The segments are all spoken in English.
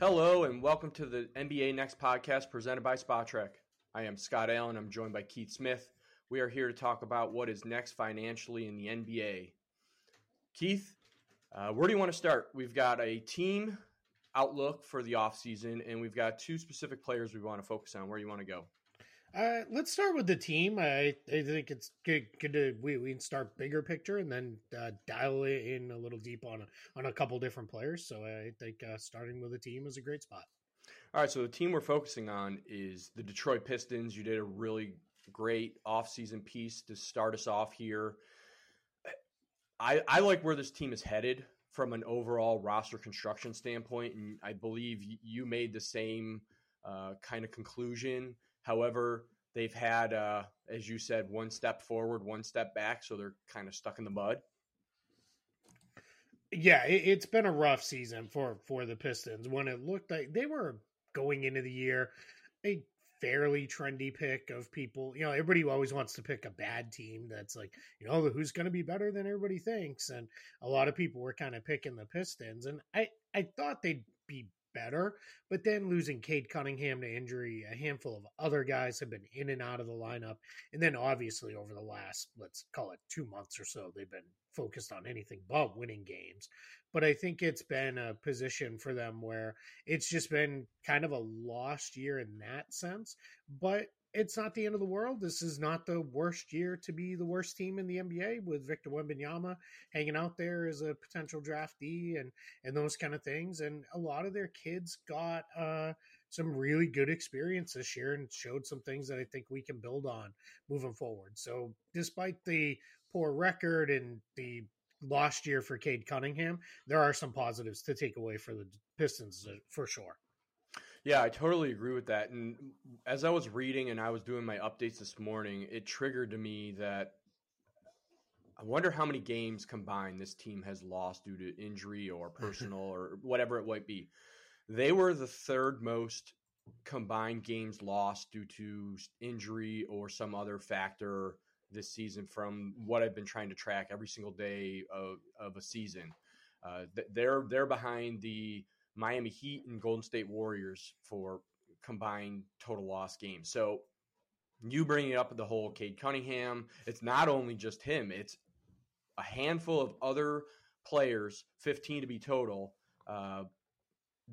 Hello, and welcome to the NBA Next podcast presented by Spotrac. I am Scott Allen. I'm joined by Keith Smith. We are here to talk about what is next financially in the NBA. Keith, uh, where do you want to start? We've got a team outlook for the offseason, and we've got two specific players we want to focus on. Where do you want to go? Uh, let's start with the team. I, I think it's good, good to we, we can start bigger picture and then uh, dial it in a little deep on a, on a couple different players. So I think uh, starting with the team is a great spot. All right, so the team we're focusing on is the Detroit Pistons. You did a really great offseason piece to start us off here. I, I like where this team is headed from an overall roster construction standpoint, and I believe you made the same uh, kind of conclusion However, they've had, uh, as you said, one step forward, one step back, so they're kind of stuck in the mud. Yeah, it, has been a rough season for for the Pistons. When it looked like they were going into the year a fairly trendy pick of people. You know, everybody always wants to pick a bad team that's like, you know, who's going to be better than everybody thinks. And a lot of people were kind of picking the Pistons, and I I thought they'd be better. But then losing Cade Cunningham to injury, a handful of other guys have been in and out of the lineup. And then obviously over the last, let's call it two months or so, they've been focused on anything but winning games. But I think it's been a position for them where it's just been kind of a lost year in that sense. But it's not the end of the world. This is not the worst year to be the worst team in the NBA with Victor Wembanyama hanging out there as a potential draftee and and those kind of things. And a lot of their kids got uh, some really good experience this year and showed some things that I think we can build on moving forward. So despite the poor record and the lost year for Cade Cunningham, there are some positives to take away for the Pistons uh, for sure. Yeah, I totally agree with that. And as I was reading and I was doing my updates this morning, it triggered to me that I wonder how many games combined this team has lost due to injury or personal or whatever it might be. They were the third most combined games lost due to injury or some other factor this season from what I've been trying to track every single day of, of a season. Uh, they're they're behind the Miami Heat and Golden State Warriors for combined total loss games. So you bringing up the whole Cade Cunningham, it's not only just him, it's a handful of other players, 15 to be total, uh,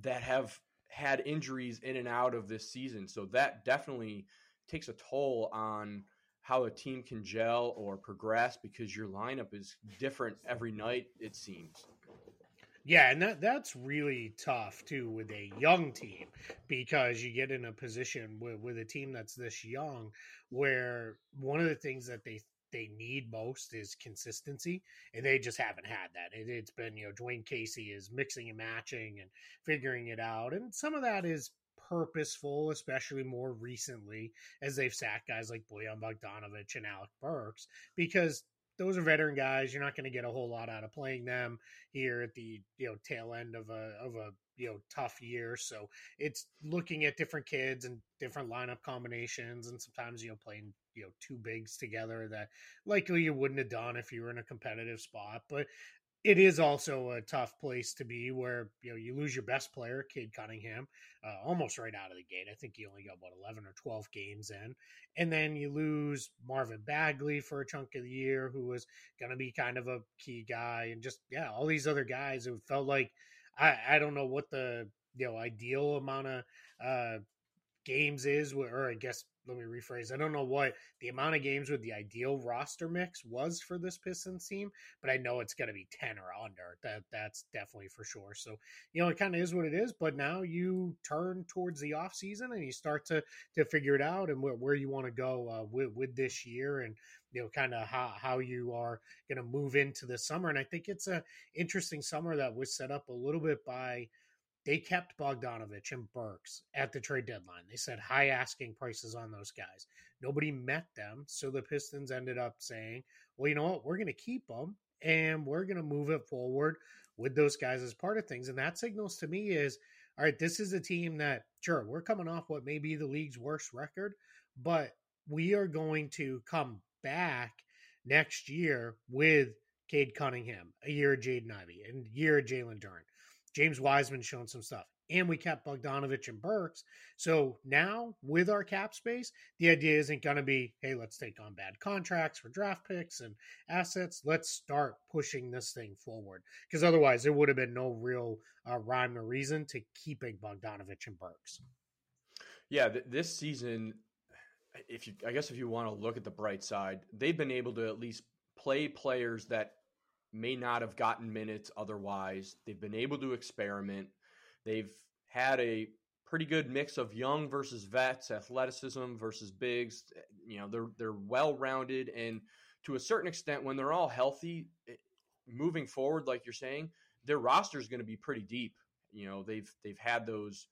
that have had injuries in and out of this season. So that definitely takes a toll on how a team can gel or progress because your lineup is different every night, it seems. Yeah, and that that's really tough too with a young team because you get in a position with, with a team that's this young where one of the things that they they need most is consistency, and they just haven't had that. It, has been you know Dwane Casey is mixing and matching and figuring it out, and some of that is purposeful, especially more recently as they've sacked guys like Bojan Bogdanovic and Alec Burks because those are veteran guys. You're not going to get a whole lot out of playing them here at the you know tail end of a of a you know tough year. So it's looking at different kids and different lineup combinations, and sometimes you know playing you know two bigs together that likely you wouldn't have done if you were in a competitive spot. But it is also a tough place to be where you know you lose your best player, Cade Cunningham, uh, almost right out of the gate. I think he only got about eleven or twelve games in, and then you lose Marvin Bagley for a chunk of the year, who was going to be kind of a key guy, and just yeah, all these other guys who felt like I I don't know what the you know ideal amount of uh, games is, or I guess let me rephrase. I don't know what the amount of games with the ideal roster mix was for this Pistons team, but I know it's going to be 10 or under. That that's definitely for sure. So, you know, it kind of is what it is, but now you turn towards the off season and you start to to figure it out and where, where you want to go uh, with with this year and you know kind of how how you are going to move into the summer and I think it's a interesting summer that was set up a little bit by they kept Bogdanovic and Burks at the trade deadline. They said high asking prices on those guys. Nobody met them. So the Pistons ended up saying, well, you know what? We're going to keep them and we're going to move it forward with those guys as part of things. And that signals to me is, all right, this is a team that, sure, we're coming off what may be the league's worst record, but we are going to come back next year with Cade Cunningham, a year of Jaden Ivey, and year of Jalen Duren James Wiseman showing some stuff. and we kept Bogdanovic and Burks. So now with our cap space, the idea isn't going to be, hey, let's take on bad contracts for draft picks and assets. Let's start pushing this thing forward because otherwise there would have been no real uh, rhyme or reason to keeping Bogdanovic and Burks. Yeah, th- this season, if you, I guess, if you want to look at the bright side, they've been able to at least play players that may not have gotten minutes otherwise. They've been able to experiment. They've had a pretty good mix of young versus vets, athleticism versus bigs. You know, they're they're well rounded, and to a certain extent, when they're all healthy, moving forward, like you're saying, their roster is going to be pretty deep. You know, they've they've had those,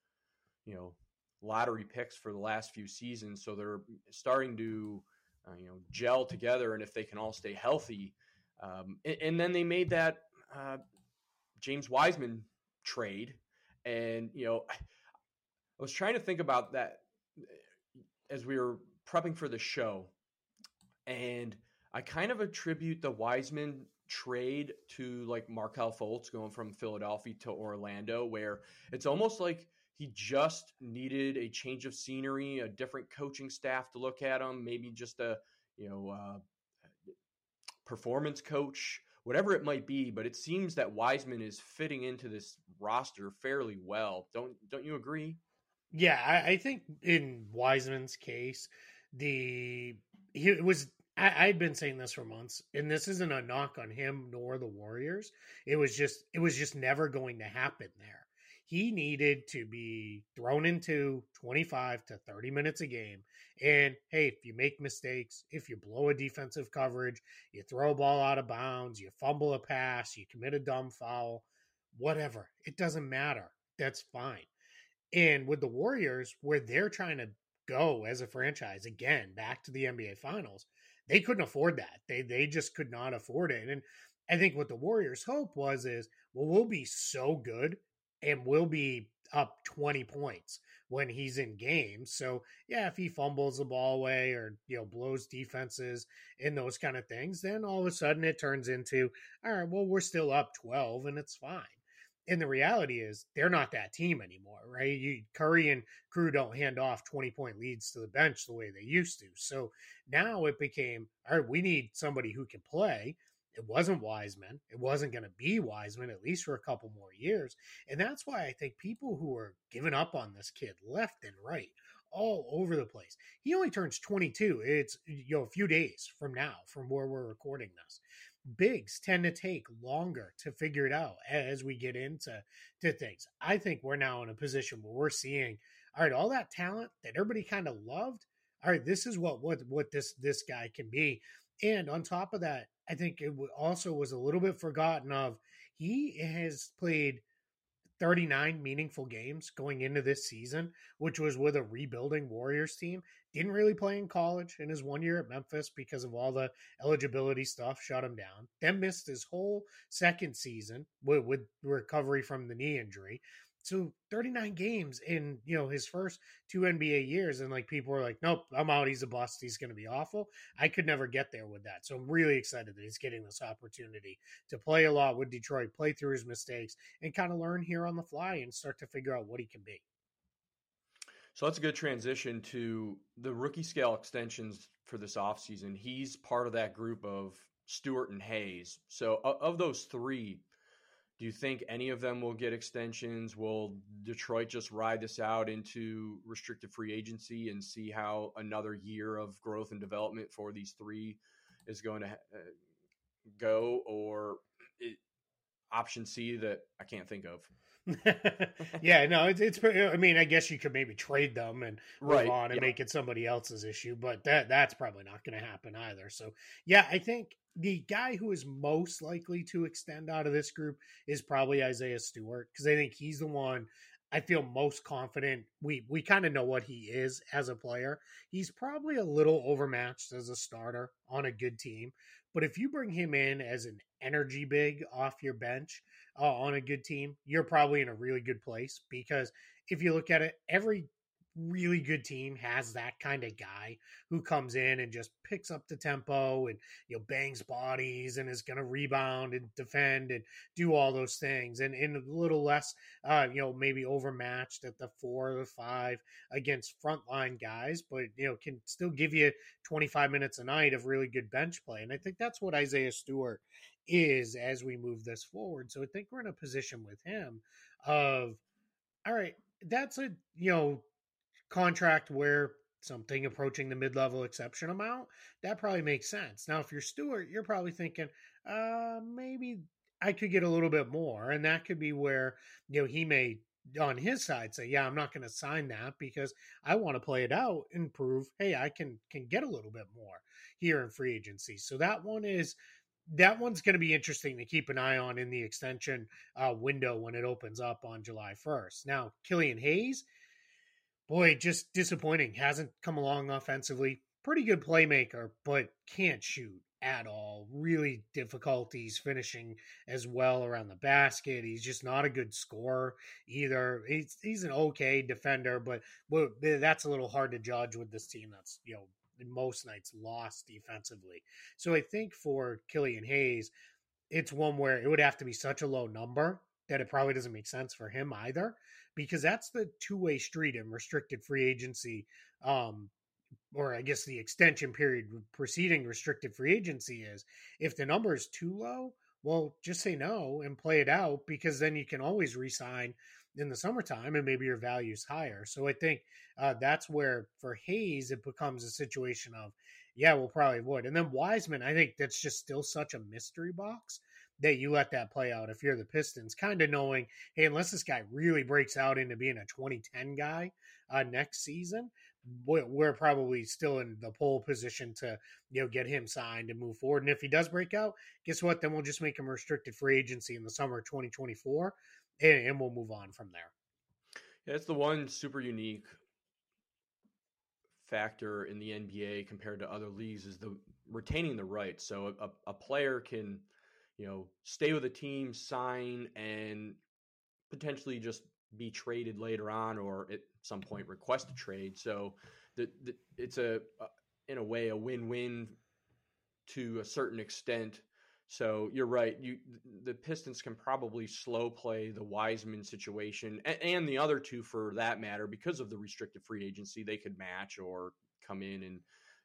you know, lottery picks for the last few seasons, so they're starting to, uh, you know, gel together. And if they can all stay healthy, um, and, and, then they made that uh, James Wiseman trade and, you know, I was trying to think about that as we were prepping for the show. And I kind of attribute the Wiseman trade to like Markelle Fultz going from Philadelphia to Orlando, where it's almost like he just needed a change of scenery, a different coaching staff to look at him, maybe just a you know uh, performance coach whatever it might be. But it seems that Wiseman is fitting into this roster fairly well. Don't don't you agree? Yeah, I, I think in Wiseman's case, the he was I, I'd been saying this for months, and this isn't a knock on him nor the Warriors. It was just it was just never going to happen there. He needed to be thrown into 25 to 30 minutes a game and hey, if you make mistakes, if you blow a defensive coverage, you throw a ball out of bounds, you fumble a pass, you commit a dumb foul, whatever, it doesn't matter. That's fine. And with the Warriors, where they're trying to go as a franchise again back to the NBA Finals, they couldn't afford that. They they just could not afford it. And I think what the Warriors' hope was is, well, we'll be so good and we'll be up 20 points when he's in games. So yeah, if he fumbles the ball away or you know blows defenses and those kind of things, then all of a sudden it turns into all right. Well, we're still up twelve and it's fine. And the reality is they're not that team anymore, right? You, Curry and crew don't hand off 20 point leads to the bench the way they used to. So now it became, all right, we need somebody who can play. It wasn't Wiseman. It wasn't going to be Wiseman, at least for a couple more years. And that's why I think people who are giving up on this kid left and right, all over the place. He only turns 22. It's you know a few days from now, from where we're recording this. Bigs tend to take longer to figure it out as we get into to things. I think we're now in a position where we're seeing, all right, all that talent that everybody kind of loved. All right, this is what what what this this guy can be. And on top of that, I think it also was a little bit forgotten of. He has played 39 meaningful games going into this season, which was with a rebuilding Warriors team. Didn't really play in college in his one year at Memphis because of all the eligibility stuff, shut him down. Then missed his whole second season with, with recovery from the knee injury so 39 games in you know his first two NBA years, and like people were like, "Nope, I'm out. He's a bust. He's going to be awful." I could never get there with that, so I'm really excited that he's getting this opportunity to play a lot with Detroit, play through his mistakes, and kind of learn here on the fly and start to figure out what he can be. So that's a good transition to the rookie scale extensions for this offseason. He's part of that group of Stewart and Hayes. So of those three, do you think any of them will get extensions? Will Detroit just ride this out into restricted free agency and see how another year of growth and development for these three is going to uh, go, or it, option C that I can't think of? yeah, no, it's it's. I mean, I guess you could maybe trade them and move right, on and yeah. make it somebody else's issue, but that that's probably not going to happen either. So, yeah, I think the guy who is most likely to extend out of this group is probably Isaiah Stewart because I think he's the one I feel most confident. We we kind of know what he is as a player. He's probably a little overmatched as a starter on a good team, but if you bring him in as an energy big off your bench uh, on a good team, you're probably in a really good place because if you look at it, every really good team has that kind of guy who comes in and just picks up the tempo and you know bangs bodies and is going to rebound and defend and do all those things. And in a little less uh you know maybe overmatched at the four or the five against frontline guys but you know can still give you 25 minutes a night of really good bench play. And i think that's what isaiah stewart is as we move this forward. So i think we're in a position with him of all right that's a you know contract where something approaching the mid-level exception amount, that probably makes sense. Now, if you're Stewart, you're probably thinking, uh, maybe I could get a little bit more, and that could be where you know he may on his side say, yeah, I'm not going to sign that because I want to play it out and prove, hey, I can can get a little bit more here in free agency. So that one is that one's going to be interesting to keep an eye on in the extension uh, window when it opens up on July 1st. Now, Killian Hayes boy, just disappointing. Hasn't come along offensively. Pretty good playmaker, but can't shoot at all. Really difficulties finishing as well around the basket. He's just not a good scorer either. He's he's an okay defender, but well, that's a little hard to judge with this team. That's you know most nights lost defensively. So I think for Killian Hayes, it's one where it would have to be such a low number that it probably doesn't make sense for him either because that's the two-way street in restricted free agency um, or I guess the extension period preceding restricted free agency is if the number is too low, well, just say no and play it out because then you can always resign in the summertime and maybe your value is higher. So I think uh, that's where for Hayes it becomes a situation of yeah, we'll probably would. And then Wiseman, I think that's just still such a mystery box that you let that play out if you're the Pistons, kind of knowing, hey, unless this guy really breaks out into being a 2010 guy uh, next season, we're probably still in the pole position to you know get him signed and move forward. And if he does break out, guess what? Then we'll just make him restricted free agency in the summer of 2024, and, and we'll move on from there. Yeah, it's the one super unique factor in the NBA compared to other leagues is the retaining the rights. So a, a player can you know, stay with a team, sign, and potentially just be traded later on or at some point request a trade. So the, the it's a, a in a way a win-win to a certain extent. So you're right. You the Pistons can probably slow play the Wiseman situation and, and, the other two for that matter because of the restricted free agency. They could match or come in and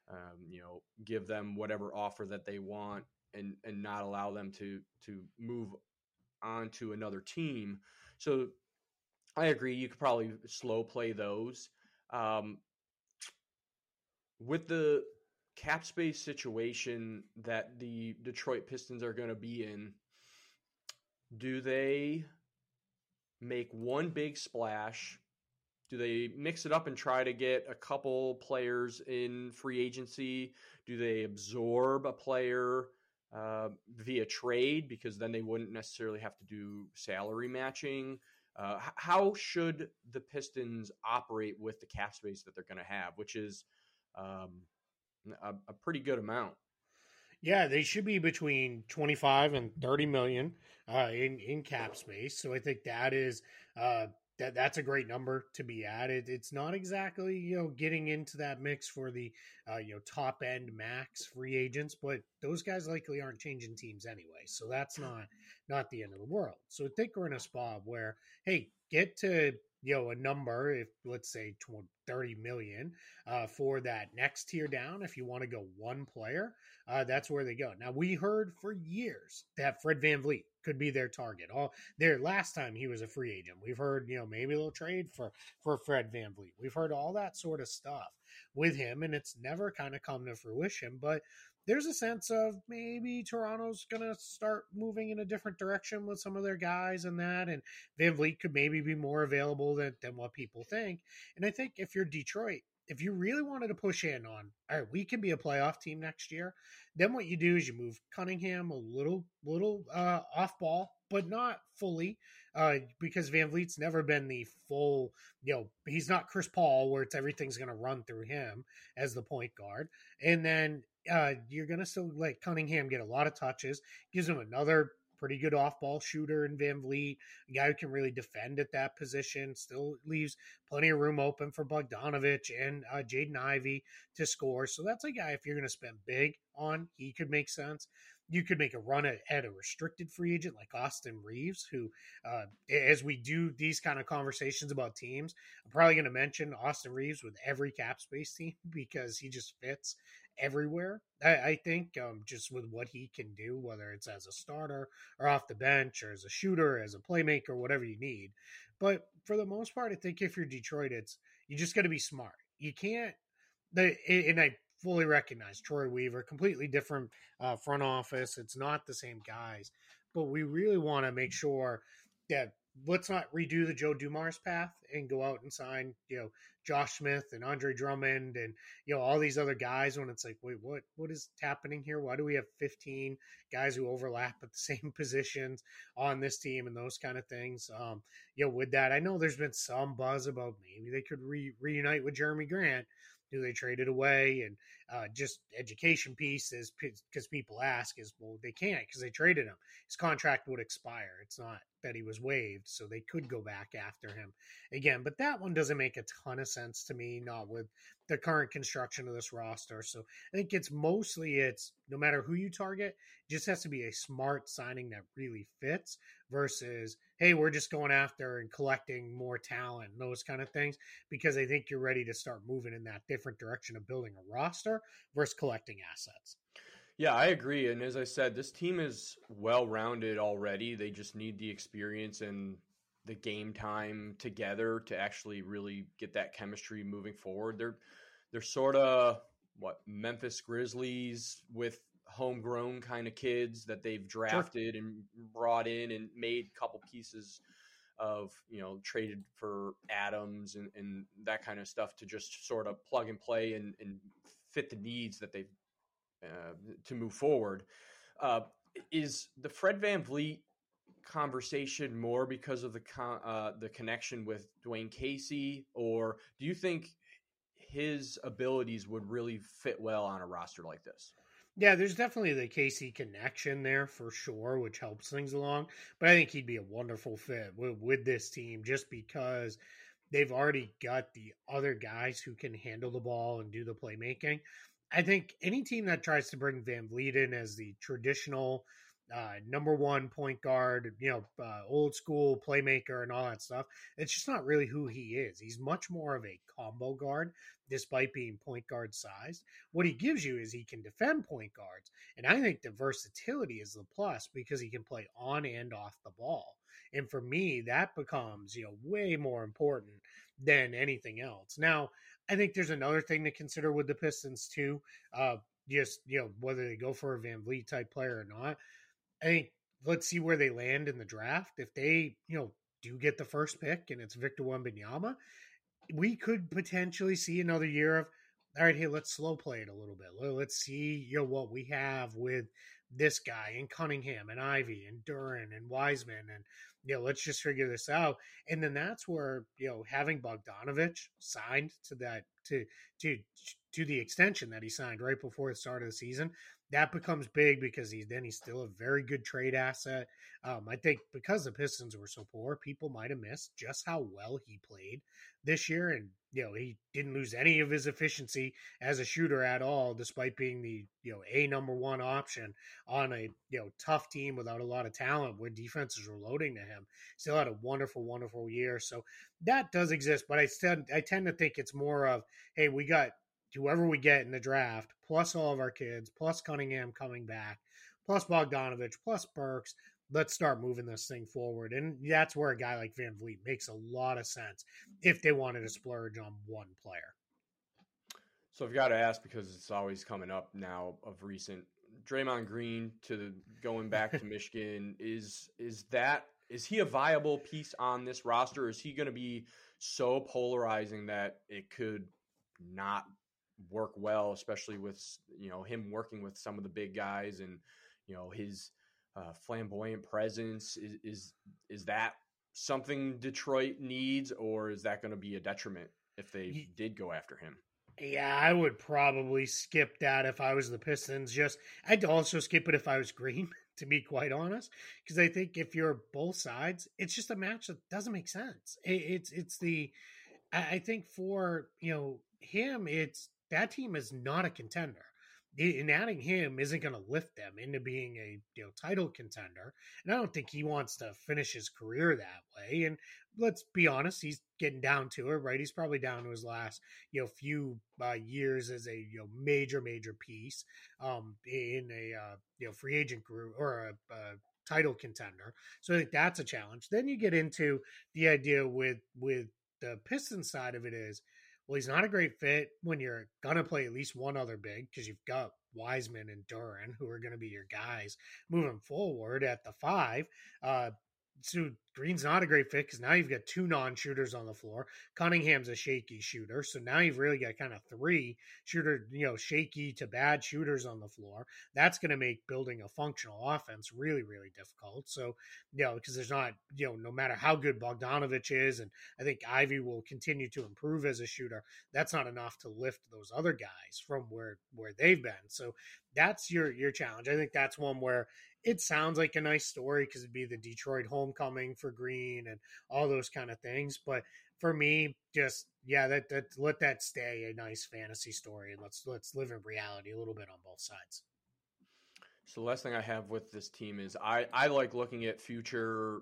um, you know give them whatever offer that they want and and not allow them to to move on to another team. So I agree. You could probably slow play those. Um, with the cap space situation that the Detroit Pistons are going to be in, do they make one big splash? Do they mix it up and try to get a couple players in free agency? Do they absorb a player uh, via trade because then they wouldn't necessarily have to do salary matching. Uh, how should the Pistons operate with the cap space that they're going to have, which is um, a, a, pretty good amount? Yeah, they should be between 25 and 30 million uh, in, in cap space. So I think that is uh, that that's a great number to be added. It's not exactly you know getting into that mix for the uh, you know top end max free agents, but those guys likely aren't changing teams anyway, so that's not not the end of the world. So I think we're in a spot where hey, get to you know a number if let's say 30 million uh, for that next tier down if you want to go one player uh, that's where they go. Now we heard for years that fred vanvleet could be their target. All their last time he was a free agent we've heard you know maybe they'll trade for for fred vanvleet. We've heard all that sort of stuff with him and it's never kind of come to fruition but there's a sense of maybe Toronto's going to start moving in a different direction with some of their guys and that. And VanVleet could maybe be more available than, than what people think. And I think if you're Detroit, if you really wanted to push in on, all right, we can be a playoff team next year, then what you do is you move Cunningham a little, little uh, off ball, but not fully, uh, because VanVleet's never been the full, you know, he's not Chris Paul where it's everything's going to run through him as the point guard. And then uh, you're going to still let Cunningham get a lot of touches, gives him another pretty good off ball shooter in VanVleet, a guy who can really defend at that position, still leaves plenty of room open for Bogdanovic and uh, Jaden Ivey to score. So that's a guy, if you're going to spend big on, he could make sense you could make a run at, at, a restricted free agent like Austin Reaves, who, uh, as we do these kind of conversations about teams, I'm probably going to mention Austin Reaves with every cap space team because he just fits everywhere. I, I think um, just with what he can do, whether it's as a starter or off the bench or as a shooter, as a playmaker, whatever you need. But for the most part, I think if you're Detroit, it's you just got to be smart. You can't. The, and I fully recognize Troy Weaver, completely different uh, front office. It's not the same guys, but we really want to make sure that let's not redo the Joe Dumars path and go out and sign, you know, Josh Smith and Andre Drummond and you know all these other guys when it's like, wait, what what is happening here? Why do we have 15 guys who overlap at the same positions on this team and those kind of things? Um, you know, with that, I know there's been some buzz about maybe they could re- reunite with Jerami Grant do they trade it away? And uh, just education piece is because people ask is well they can't because they traded him. His contract would expire. It's not that he was waived, so they could go back after him again. But that one doesn't make a ton of sense to me, not with the current construction of this roster. So I think it's mostly it's no matter who you target, just has to be a smart signing that really fits versus hey, we're just going after and collecting more talent and those kind of things because I think you're ready to start moving in that different direction of building a roster versus collecting assets. Yeah, I agree. And as I said, this team is well rounded already. They just need the experience and the game time together to actually really get that chemistry moving forward. They're they're sort of what Memphis Grizzlies with homegrown kind of kids that they've drafted sure. and brought in and made a couple pieces of you know traded for Adams and, and that kind of stuff to just sort of plug and play and, and fit the needs that they've uh, to move forward. Uh, is the Fred VanVleet conversation more because of the con- uh, the connection with Dwane Casey, or do you think his abilities would really fit well on a roster like this? Yeah, there's definitely the Casey connection there for sure, which helps things along. But I think he'd be a wonderful fit with, with this team just because they've already got the other guys who can handle the ball and do the playmaking. I think any team that tries to bring VanVleet in as the traditional uh, number one point guard, you know, uh, old school playmaker and all that stuff. It's just not really who he is. He's much more of a combo guard, despite being point guard sized. What he gives you is he can defend point guards. And I think the versatility is the plus because he can play on and off the ball. And for me, that becomes, you know, way more important than anything else. Now, I think there's another thing to consider with the Pistons too. Uh, just, you know, whether they go for a VanVleet type player or not I think let's see where they land in the draft. If they, you know, do get the first pick and it's Victor Wembanyama, we could potentially see another year of all right, hey, let's slow play it a little bit. Let's see, you know, what we have with this guy and Cunningham and Ivey and Duren and Wiseman and you know, let's just figure this out. And then that's where, you know, having Bogdanovic signed to that to to to the extension that he signed right before the start of the season, that becomes big because he's then he's still a very good trade asset. Um, I think because the Pistons were so poor, people might have missed just how well he played this year, and you know he didn't lose any of his efficiency as a shooter at all, despite being the you know a number one option on a you know tough team without a lot of talent where defenses were loading to him. Still had a wonderful, wonderful year, so that does exist. But I still I tend to think it's more of hey, we got whoever we get in the draft, plus all of our kids, plus Cunningham coming back, plus Bogdanovic, plus Burks. Let's start moving this thing forward. And that's where a guy like VanVleet makes a lot of sense if they wanted to splurge on one player. So I've got to ask because it's always coming up now of recent. Draymond Green to going back to Michigan is is that is he a viable piece on this roster? Is he going to be so polarizing that it could not work well, especially with you know him working with some of the big guys and you know his uh, flamboyant presence. Is, is is that something Detroit needs, or is that going to be a detriment if they did go after him? Yeah, I would probably skip that if I was the Pistons. Just I'd also skip it if I was Green, to be quite honest, because I think if you're both sides, it's just a match that doesn't make sense. It, it's it's the I think for you know him, it's that team is not a contender and adding him isn't going to lift them into being a you know title contender. And I don't think he wants to finish his career that way. And let's be honest, he's getting down to it, right? He's probably down to his last you know few uh, years as a you know major major piece um, in a uh, you know free agent group or a, a title contender. So I think that's a challenge. Then you get into the idea with with the Pistons side of it is well, he's not a great fit when you're gonna play at least one other big because you've got Wiseman and Duren who are going to be your guys moving forward at the five. Uh, so Green's not a great fit because now you've got two non-shooters on the floor. Cunningham's a shaky shooter, so now you've really got kind of three shooter, you know, shaky to bad shooters on the floor. That's going to make building a functional offense really, really difficult. So, you know, because there's not, you know, no matter how good Bogdanovic is, and I think Ivey will continue to improve as a shooter, that's not enough to lift those other guys from where where they've been. So that's your your challenge. I think that's one where it sounds like a nice story because it'd be the Detroit homecoming for Green and all those kind of things. But for me, just yeah, that that let that stay a nice fantasy story and let's let's live in reality a little bit on both sides. So the last thing I have with this team is I I like looking at future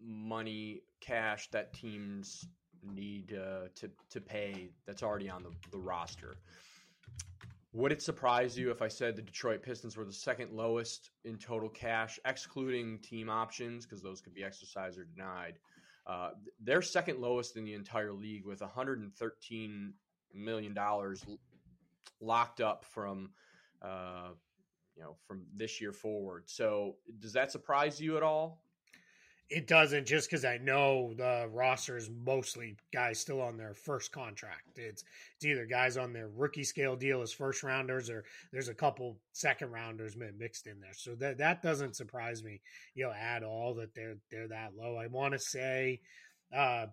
money cash that teams need uh, to to pay that's already on the, the roster. Would it surprise you if I said the Detroit Pistons were the second lowest in total cash, excluding team options, because those could be exercised or denied? Uh, they're second lowest in the entire league with 113 million dollars locked up from, uh, you know, from this year forward. So, does that surprise you at all? It doesn't just because I know the roster is mostly guys still on their first contract. It's it's either guys on their rookie scale deal as first rounders, or there's a couple second rounders mixed in there. So that that doesn't surprise me, you know, at all that they're they're that low. I want to say uh,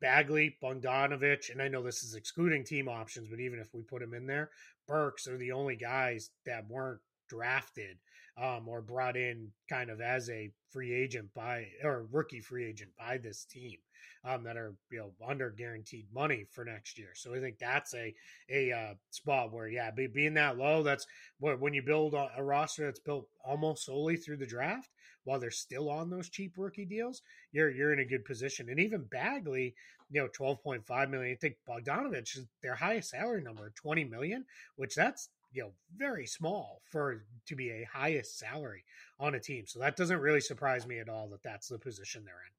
Bagley, Bogdanovic, and I know this is excluding team options, but even if we put them in there, Burks are the only guys that weren't drafted um, or brought in kind of as a free agent by or rookie free agent by this team um, that are you know under guaranteed money for next year. So I think that's a a uh, spot where yeah, be, being that low, that's where when you build a, a roster that's built almost solely through the draft, while they're still on those cheap rookie deals, you're you're in a good position. And even Bagley, you know, twelve point five million. I think Bogdanovic is their highest salary number, twenty million, which that's you know very small for to be a highest salary on a team. So that doesn't really surprise me at all that that's the position they're in.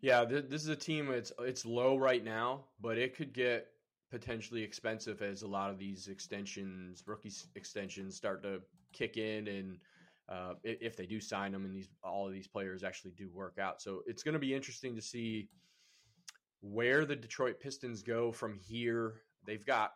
Yeah, this is a team. It's it's low right now, but it could get potentially expensive as a lot of these extensions, rookie extensions, start to kick in, and uh, if they do sign them, and these all of these players actually do work out. So it's going to be interesting to see where the Detroit Pistons go from here. They've got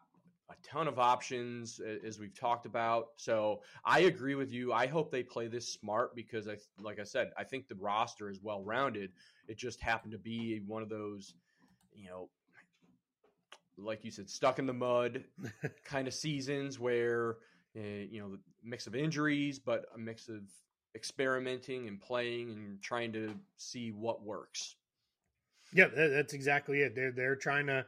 a ton of options as we've talked about. So I agree with you. I hope they play this smart because I like I said, I think the roster is well rounded. It just happened to be one of those, you know, like you said, stuck in the mud kind of seasons where uh, you know, the mix of injuries, but a mix of experimenting and playing and trying to see what works. Yeah, that's exactly it. They're they're trying to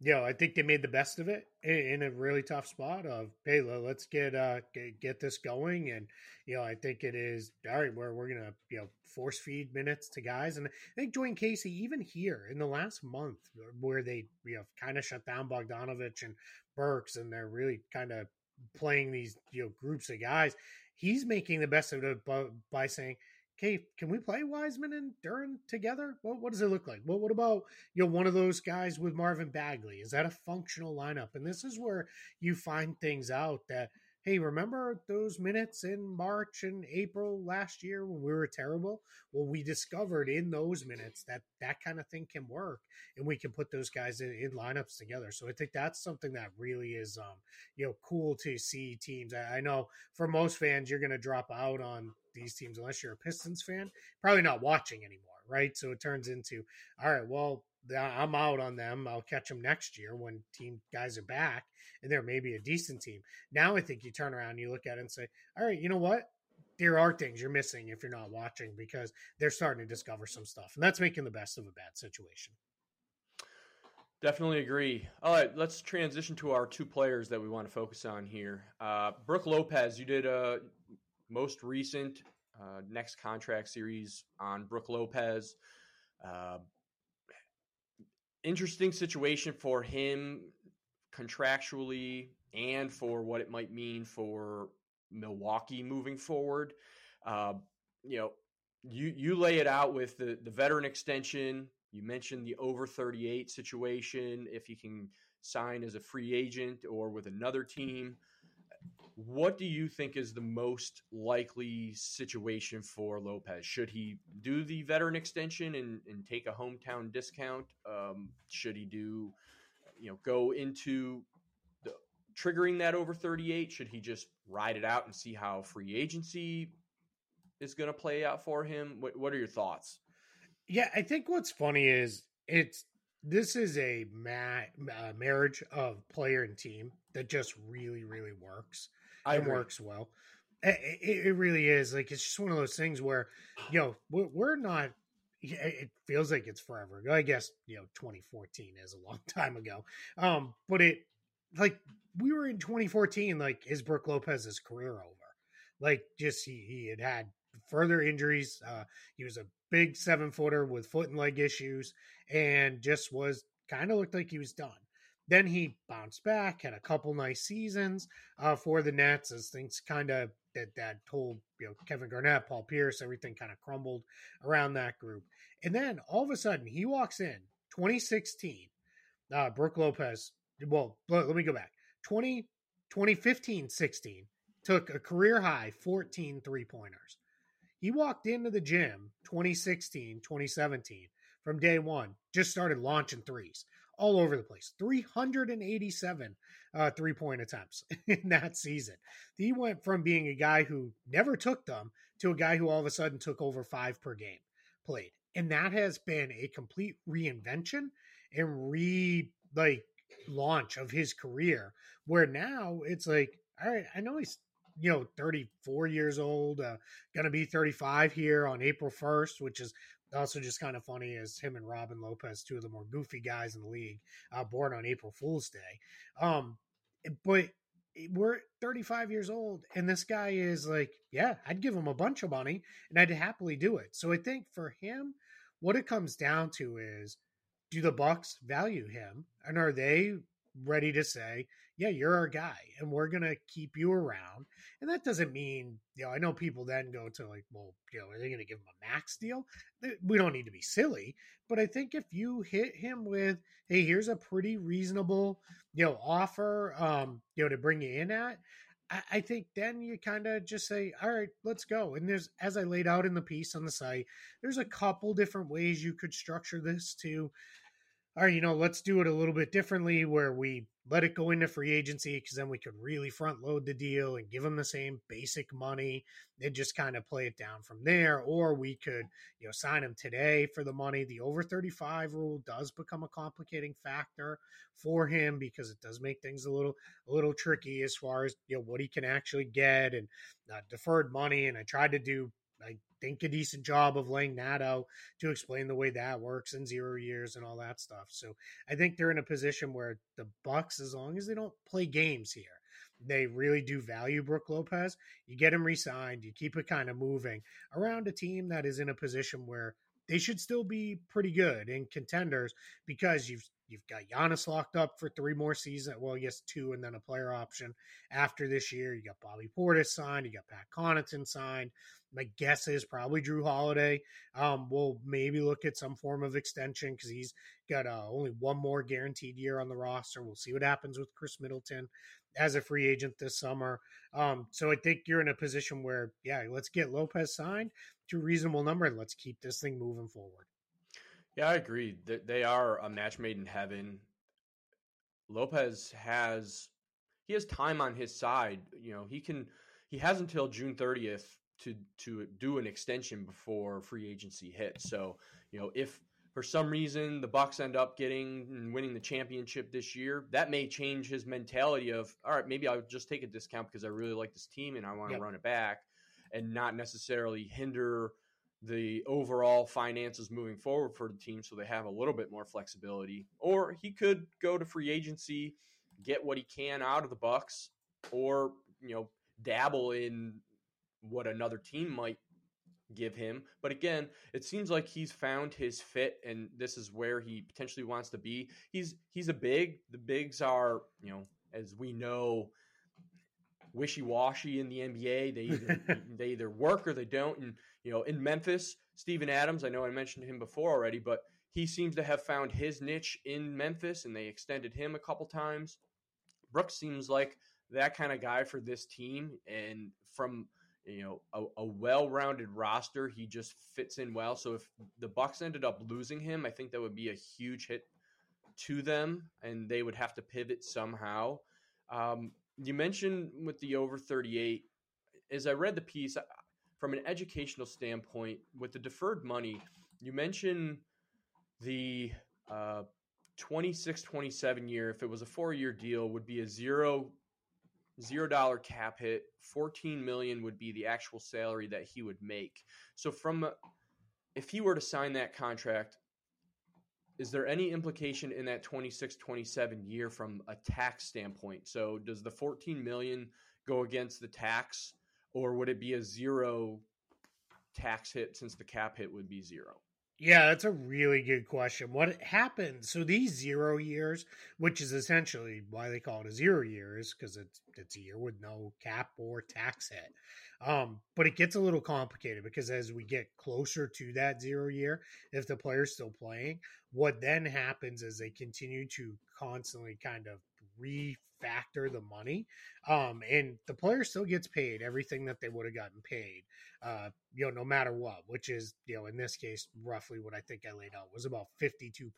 you know, I think they made the best of it in, a really tough spot of, hey, let's get, uh, get, get this going. And, you know, I think it is, all right, where we're going to, you know, force feed minutes to guys. And I think Dwane Casey, even here in the last month where they, you know, kind of shut down Bogdanovic and Burks and they're really kind of playing these, you know, groups of guys, he's making the best of it by, by saying, okay, can we play Wiseman and Duren together? What, what does it look like? Well, what about you know one of those guys with Marvin Bagley? Is that a functional lineup? And this is where you find things out that hey, remember those minutes in March and April last year when we were terrible? Well, we discovered in those minutes that that kind of thing can work, and we can put those guys in, in lineups together. So I think that's something that really is, um, you know, cool to see teams. I, I know for most fans, you're going to drop out on these teams unless you're a Pistons fan. Probably not watching anymore, right? So it turns into, all right, well, I'm out on them. I'll catch them next year when team guys are back and they're maybe a decent team. Now I think you turn around, you look at it and say, all right, you know what? there are things you're missing if you're not watching because they're starting to discover some stuff, and that's making the best of a bad situation. Definitely agree. All right, let's transition to our two players that we want to focus on here. Uh, Brook Lopez, you did a most recent uh, next contract series on Brook Lopez. Uh, interesting situation for him contractually and for what it might mean for Milwaukee moving forward. Uh, you know, you you lay it out with the the veteran extension. You mentioned the over 38 situation if he can sign as a free agent or with another team. What do you think is the most likely situation for Lopez? Should he do the veteran extension and, and take a hometown discount? Um, should he do, you know, go into the, triggering that over 38? Should he just ride it out and see how free agency is going to play out for him? What, what are your thoughts? Yeah, I think what's funny is it's this is a ma- uh, marriage of player and team that just really, really works. I and works well. It, it, really is like it's just one of those things where, you know, we're, we're not. It feels like it's forever ago. I guess you know, 2014 is a long time ago. Um, but it like we were in 2014. Like is Brook Lopez's career over? Like just he, he had had further injuries. Uh, he was a big seven footer with foot and leg issues, and just was kind of looked like he was done. Then he bounced back, had a couple nice seasons uh, for the Nets as things kind of that that told you know Kevin Garnett, Paul Pierce, everything kind of crumbled around that group. And then all of a sudden he walks in 2016. Uh, Brook Lopez. Well, let, let me go back. 20, 2015 16 took a career high 14 three pointers. He walked into the gym 2016, 2017 from day one, just started launching threes all over the place. 387 uh, three point attempts in that season. He went from being a guy who never took them to a guy who all of a sudden took over five per game played. And that has been a complete reinvention and re like launch of his career where now it's like, all right, I know he's you know 34 years old uh, gonna be 35 here on april 1st which is also just kind of funny as him and Robin Lopez, two of the more goofy guys in the league, uh, born on April Fool's Day. Um, but we're 35 years old, and this guy is like, yeah, I'd give him a bunch of money, and I'd happily do it. So I think for him, what it comes down to is, do the Bucks value him, and are they ready to say, yeah, you're our guy and we're going to keep you around. And that doesn't mean, you know, I know people then go to like, well, you know, are they going to give him a max deal? We don't need to be silly. But I think if you hit him with, hey, here's a pretty reasonable, you know, offer, um, you know, to bring you in at, I, I think then you kind of just say, all right, let's go. And there's, as I laid out in the piece on the site, there's a couple different ways you could structure this to, all right, you know, let's do it a little bit differently where we let it go into free agency because then we could really front load the deal and give them the same basic money and just kind of play it down from there. Or we could, you know, sign him today for the money. The over 35 rule does become a complicating factor for him because it does make things a little, a little tricky as far as, you know, what he can actually get and uh, deferred money. And I tried to do I think a decent job of laying that out to explain the way that works in zero years and all that stuff. So I think they're in a position where the Bucks, as long as they don't play games here, they really do value Brook Lopez. You get him re-signed, you keep it kind of moving around a team that is in a position where they should still be pretty good and contenders because you've you've got Giannis locked up for three more seasons. Well, yes, two and then a player option after this year. You got Bobby Portis signed. You got Pat Connaughton signed. My guess is probably Jrue Holiday. Um, will maybe look at some form of extension because he's got uh, only one more guaranteed year on the roster. We'll see what happens with Khris Middleton as a free agent this summer. Um, so I think you're in a position where, yeah, let's get Lopez signed to a reasonable number and let's keep this thing moving forward. Yeah, I agree. They are a match made in heaven. Lopez has he has time on his side. You know, he can he has until June 30th to to do an extension before free agency hits. So, you know, if for some reason the Bucks end up getting and winning the championship this year, that may change his mentality of all right, maybe I'll just take a discount because I really like this team and I want to yep. run it back. and not necessarily hinder the overall finances moving forward for the team so they have a little bit more flexibility or he could go to free agency get what he can out of the bucks or you know dabble in what another team might give him but again it seems like he's found his fit and this is where he potentially wants to be he's he's a big the bigs are you know as we know wishy-washy in the NBA. They either they either work or they don't. And you know, in Memphis, Steven Adams, I know I mentioned him before already, but he seems to have found his niche in Memphis, and they extended him a couple times. Brooks seems like that kind of guy for this team, and from you know a, a well-rounded roster, he just fits in well. So if the Bucks ended up losing him, I think that would be a huge hit to them, and they would have to pivot somehow. Um, you mentioned with the over 38 as i read the piece from an educational standpoint with the deferred money you mentioned the uh, 26 27 year if it was a four year deal would be a zero zero dollar cap hit 14 million would be the actual salary that he would make. So from if he were to sign that contract is there any implication in that 26 27 year from a tax standpoint? So does the 14 million go against the tax or would it be a zero tax hit since the cap hit would be zero yeah, that's a really good question. What happens? So these zero years, which is essentially why they call it a zero year, is because it's it's a year with no cap or tax hit. Um, but it gets a little complicated because as we get closer to that zero year, if the player's still playing, what then happens is they continue to constantly kind of refactor the money. Um, and the player still gets paid everything that they would have gotten paid, uh, you know, no matter what, which is, you know, in this case, roughly what I think I laid out was about 52.6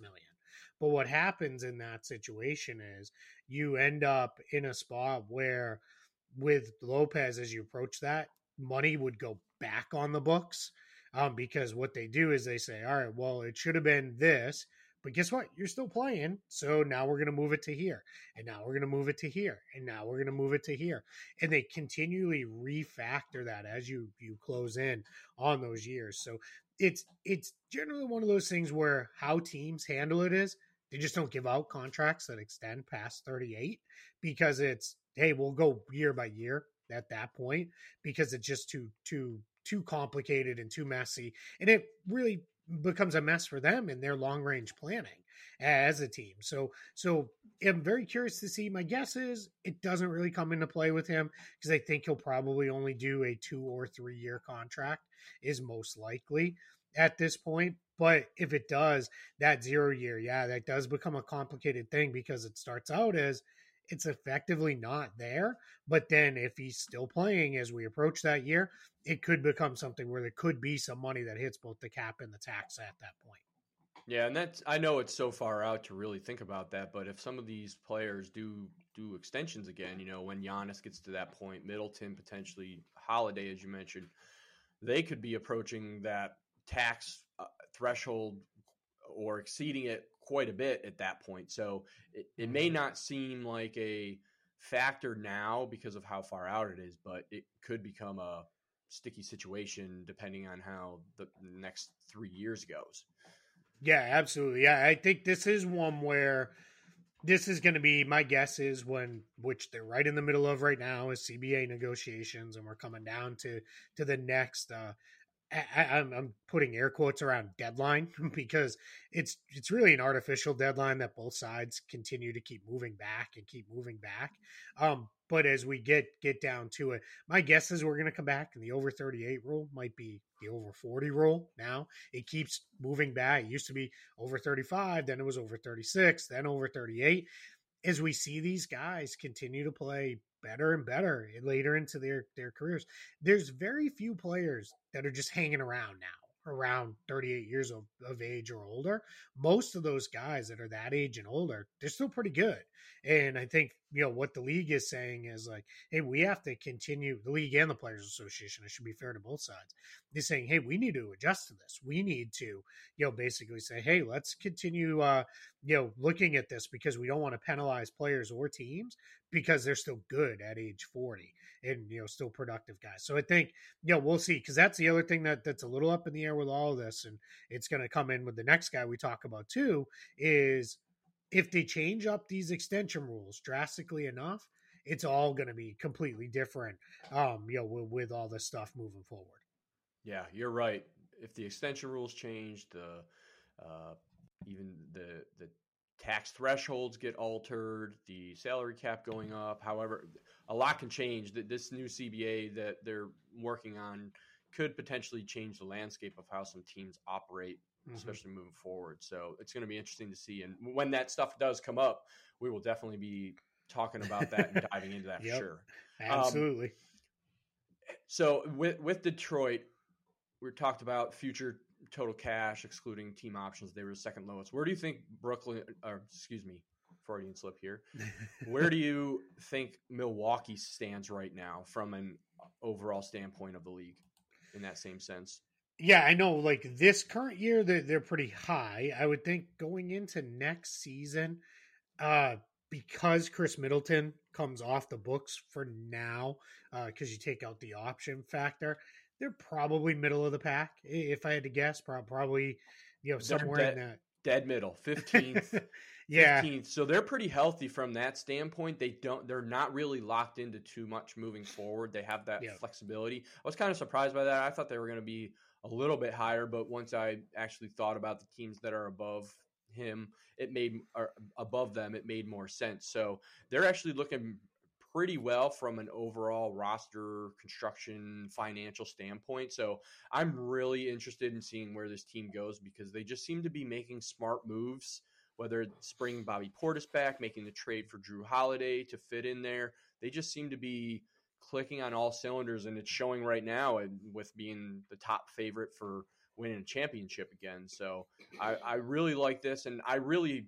million. But what happens in that situation is you end up in a spot where with Lopez, as you approach that, money would go back on the books. Um, because what they do is they say, all right, well, it should have been this, but guess what? You're still playing. So now we're going to move it to here. And now we're going to move it to here. And now we're going to move it to here. And they continually refactor that as you you close in on those years. So it's it's generally one of those things where how teams handle it is they just don't give out contracts that extend past 38 because it's hey, we'll go year by year at that point because it's just too too too complicated and too messy and it really becomes a mess for them in their long range planning as a team. So so i'm very curious to see my guess is it doesn't really come into play with him because i think he'll probably only do a two or three year contract is most likely at this point. But if it does that zero year yeah that does become a complicated thing because it starts out as it's effectively not there. But then if he's still playing as we approach that year, it could become something where there could be some money that hits both the cap and the tax at that point. Yeah, and that's I know it's so far out to really think about that, but if some of these players do do extensions again, you know, when Giannis gets to that point, Middleton potentially Holiday, as you mentioned, they could be approaching that tax uh, threshold or exceeding it quite a bit at that point. So it, it may mm-hmm. not seem like a factor now because of how far out it is, but it could become a sticky situation depending on how the next three years goes. Yeah, absolutely. Yeah, I think this is one where this is going to be my guess is when which they're right in the middle of right now is CBA negotiations, and we're coming down to to the next uh, I, am putting air quotes around deadline because it's it's really an artificial deadline that both sides continue to keep moving back and keep moving back. Um, but as we get get down to it, my guess is we're going to come back, and the over 38 rule might be the over 40 rule. Now it keeps moving back. It used to be over 35, then it was over 36, then over 38. As we see these guys continue to play better and better eh, later into their their careers. There's very few players that are just hanging around now, around 38 years of, of age or older. Most of those guys that are that age and older, they're still pretty good. And I think you know what the league is saying is like, hey, we have to continue the league and the players association. It should be fair to both sides. They're saying, hey, we need to adjust to this. We need to, you know, basically say, hey, let's continue, uh, you know, looking at this because we don't want to penalize players or teams because they're still good at age 40 and you know still productive guys. So I think you know we'll see because that's the other thing that that's a little up in the air with all of this, and it's going to come in with the next guy we talk about too. Is if they change up these extension rules drastically enough, it's all going to be completely different. Um, you know, with, with all this stuff moving forward. Yeah, you're right. If the extension rules change, the uh, even the the tax thresholds get altered, the salary cap going up. However, a lot can change. This new CBA that they're working on could potentially change the landscape of how some teams operate, mm-hmm. especially moving forward. So it's going to be interesting to see. And when that stuff does come up, we will definitely be talking about that and diving into that yep, for sure. Absolutely. Um, so with with Detroit, we talked about future total cash, excluding team options. They were the second lowest. Where do you think Brooklyn, or excuse me, Freudian slip here. Where do you think Milwaukee stands right now from an overall standpoint of the league in that same sense? Yeah, I know. Like this current year, they're, they're pretty high. I would think going into next season, uh, because Khris Middleton comes off the books for now, because uh, you take out the option factor, they're probably middle of the pack. If I had to guess, probably you know somewhere dead, in that dead middle, fifteenth. yeah. 15th. So they're pretty healthy from that standpoint. They don't. They're not really locked into too much moving forward. They have that flexibility. I was kind of surprised by that. I thought they were going to be a little bit higher, but once I actually thought about the teams that are above him, it made or above them, it made more sense. So they're actually looking pretty well from an overall roster construction financial standpoint. So I'm really interested in seeing where this team goes because they just seem to be making smart moves. Whether it's bringing Bobby Portis back, making the trade for Jrue Holiday to fit in there, they just seem to be clicking on all cylinders, and it's showing right now. And with being the top favorite for winning a championship again, so I, I really like this, and I really,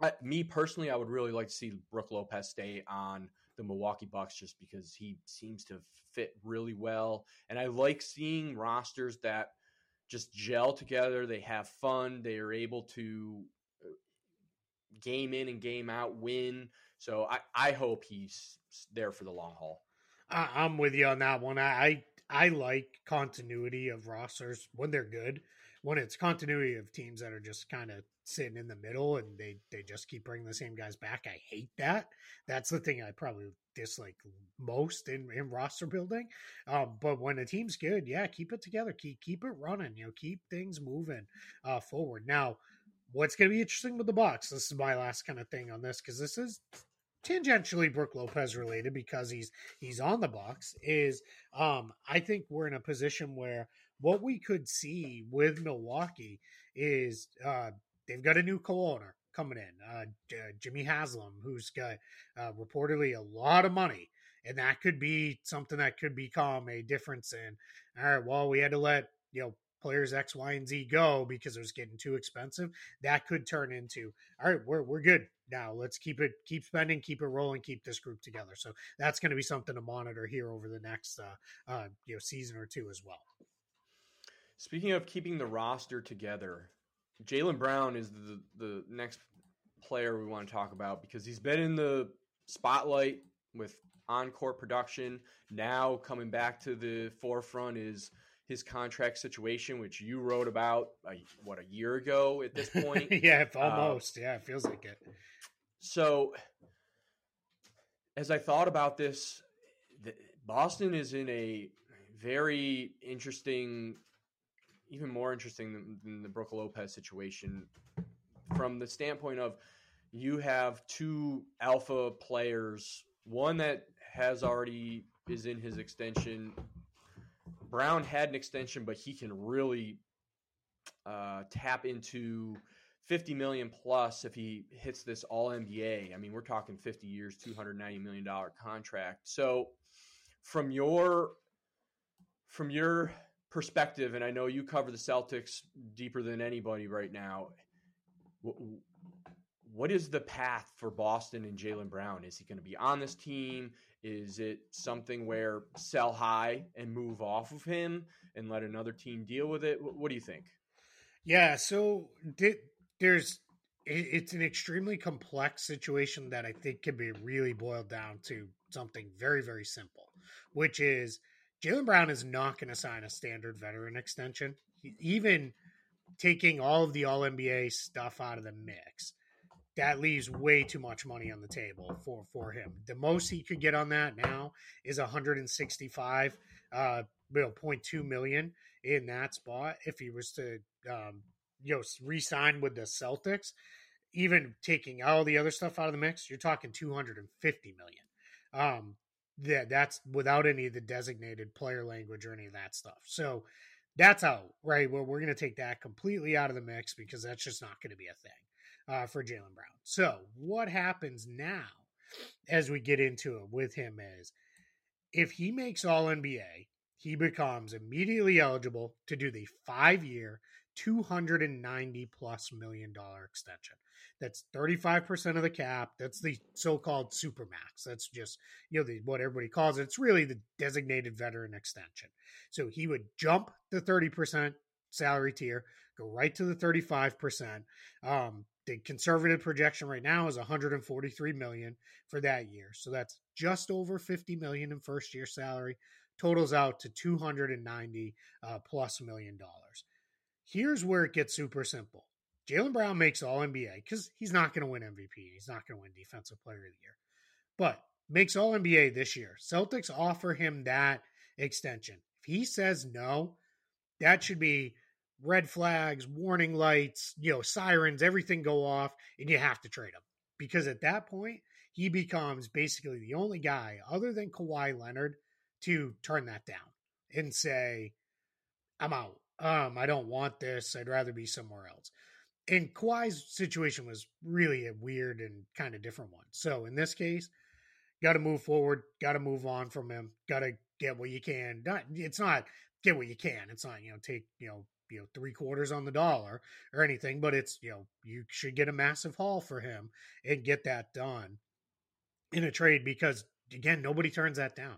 I, me personally, I would really like to see Brook Lopez stay on the Milwaukee Bucks just because he seems to fit really well. And I like seeing rosters that just gel together. They have fun. They are able to uh, game in and game out win. So I, I hope he's there for the long haul. I'm with you on that one. I I like continuity of rosters when they're good. When it's continuity of teams that are just kind of sitting in the middle and they they just keep bringing the same guys back. I hate that. That's the thing I probably dislike most in, in roster building. Um, but when a team's good, yeah, keep it together, keep keep it running. You know, keep things moving uh, forward. Now, what's going to be interesting with the Bucks? This is my last kind of thing on this because this is tangentially Brook Lopez related because he's he's on the Bucks. Is um, I think we're in a position where what we could see with Milwaukee is uh, they've got a new co-owner coming in, uh, Jimmy Haslam, who's got uh, reportedly a lot of money, and that could be something that could become a difference in. All right, well, we had to let you know players X, Y, and Z go because it was getting too expensive. That could turn into all right, we're we're good now. Let's keep it keep spending, keep it rolling, keep this group together. So that's going to be something to monitor here over the next uh, uh, you know season or two as well. Speaking of keeping the roster together, Jaylen Brown is the the next player we want to talk about because he's been in the spotlight with on court production. Now coming back to the forefront is his contract situation, which you wrote about a, what a year ago at this point. yeah, almost. Uh, yeah, it feels like it. So, as I thought about this, Boston is in a very interesting even more interesting than, than the Brook Lopez situation from the standpoint of you have two alpha players, one that has already is in his extension. Brown had an extension, but he can really uh, tap into 50 million plus if he hits this all NBA. I mean, we're talking 50 years, 290 million dollar contract. So from your from your perspective, and I know you cover the Celtics deeper than anybody right now. What is the path for Boston and Jaylen Brown? Is he going to be on this team? Is it something where sell high and move off of him and let another team deal with it? What do you think? Yeah, so there's it's an extremely complex situation that I think can be really boiled down to something very, very simple, which is Jaylen Brown is not going to sign a standard veteran extension. even taking all of the All NBA stuff out of the mix, that leaves way too much money on the table for for him. The most he could get on that now is 165 uh you know, 0.2 million in that spot if he was to um you know re-sign with the Celtics. Even taking all the other stuff out of the mix, you're talking 250 million. Um that that's without any of the designated player language or any of that stuff. So that's out, right? Well, we're going to take that completely out of the mix because that's just not going to be a thing uh, for Jaylen Brown. So, what happens now as we get into it with him is if he makes All NBA, he becomes immediately eligible to do the five year, 290 plus million dollar extension. That's 35% of the cap. That's the so called supermax. That's just, you know, the, what everybody calls it. It's really the designated veteran extension. So he would jump the 30% salary tier, go right to the 35%. Um, the conservative projection right now is 143 million for that year. So that's just over 50 million in first year salary, totals out to 290 uh, plus million dollars. Here's where it gets super simple. Jaylen Brown makes all NBA because he's not going to win MVP. He's not going to win Defensive Player of the Year, but makes all NBA this year. Celtics offer him that extension. If he says no, that should be red flags, warning lights, you know, sirens, everything go off, and you have to trade him. Because at that point, he becomes basically the only guy other than Kawhi Leonard to turn that down and say, I'm out. Um, I don't want this. I'd rather be somewhere else. And Kawhi's situation was really a weird and kind of different one. So in this case, got to move forward, got to move on from him, got to get what you can. Not, it's not get what you can. It's not, you know, take, you know, you know three quarters on the dollar or anything, but it's you know you should get a massive haul for him and get that done in a trade because again nobody turns that down.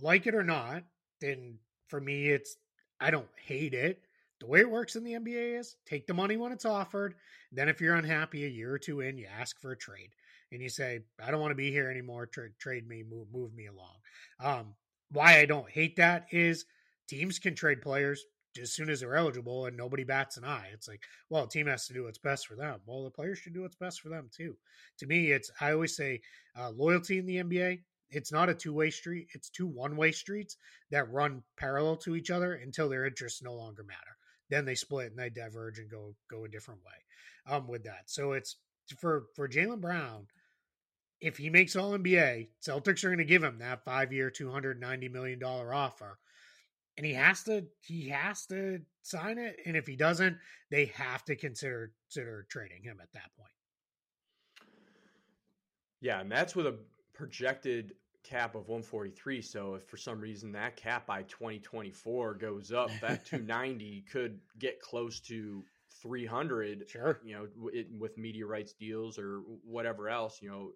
Like it or not, then for me it's I don't hate it. The way it works in the NBA is take the money when it's offered. Then if you're unhappy a year or two in, you ask for a trade and you say I don't want to be here anymore. Tra- trade me, move move me along. Um, why I don't hate that is teams can trade players as soon as they're eligible and nobody bats an eye. It's like, well, a team has to do what's best for them. Well, the players should do what's best for them too. To me, it's I always say uh, loyalty in the NBA. It's not a two way street. It's two one way streets that run parallel to each other until their interests no longer matter. Then they split and they diverge and go go a different way. Um, with that, so it's for for jaylen Brown. If he makes All NBA, Celtics are going to give him that five year, two hundred ninety million dollar offer and he has to he has to sign it and if he doesn't they have to consider consider trading him at that point yeah and that's with a projected cap of 143 so if for some reason that cap by 2024 goes up that 290 could get close to 300 sure you know it, with media rights deals or whatever else you know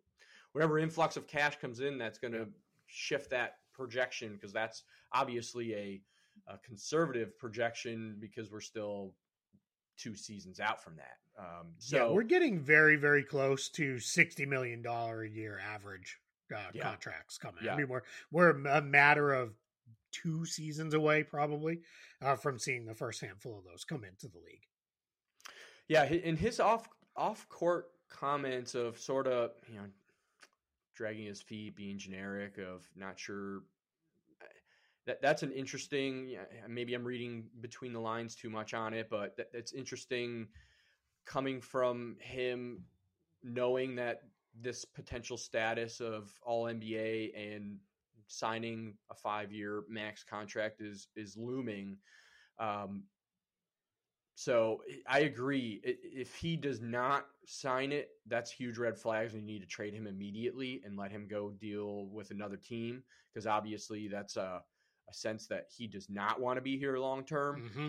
whatever influx of cash comes in that's going to shift that projection because that's obviously a, a, conservative projection because we're still two seasons out from that. Um, so yeah, we're getting very, very close to sixty million dollar a year average uh, yeah. contracts coming. Yeah. I mean, we're we're a matter of two seasons away probably uh, from seeing the first handful of those come into the league. Yeah, in his off off court comments of sort of you know dragging his feet, being generic, of not sure. That that's an interesting. Maybe I'm reading between the lines too much on it, but that, that's interesting coming from him, knowing that this potential status of All NBA and signing a five year max contract is is looming. Um, so I agree. If he does not sign it, that's huge red flags. and you need to trade him immediately and let him go deal with another team because obviously that's a, a, sense that he does not want to be here long term. Mm-hmm.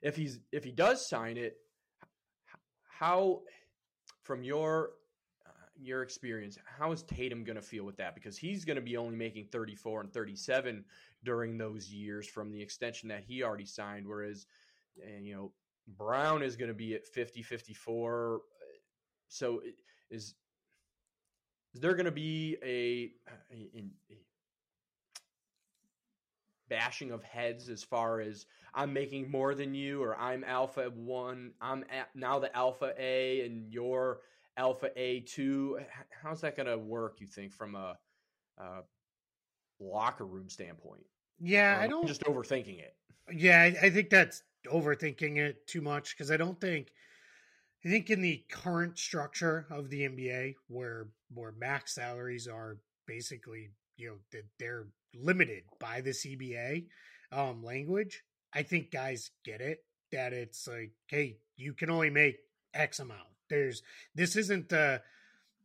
If he's if he does sign it, how from your your experience, how is Tatum going to feel with that? Because he's going to be only making 34 and 37 during those years from the extension that he already signed, whereas and you know Brown is going to be at 50 54. Eh, so is is there going to be a, a, a, bashing of heads as far as I'm making more than you or I'm alpha 1, I'm now the alpha A and you're alpha A2? How's that going to work you think from a, a locker room standpoint? Yeah, I don't just overthinking it. Yeah, I, I think that's overthinking it too much because I don't think I think in the current structure of the NBA where where max salaries are basically you know that they're limited by the CBA um, language, I think guys get it that it's like, hey, you can only make X amount. There's this isn't the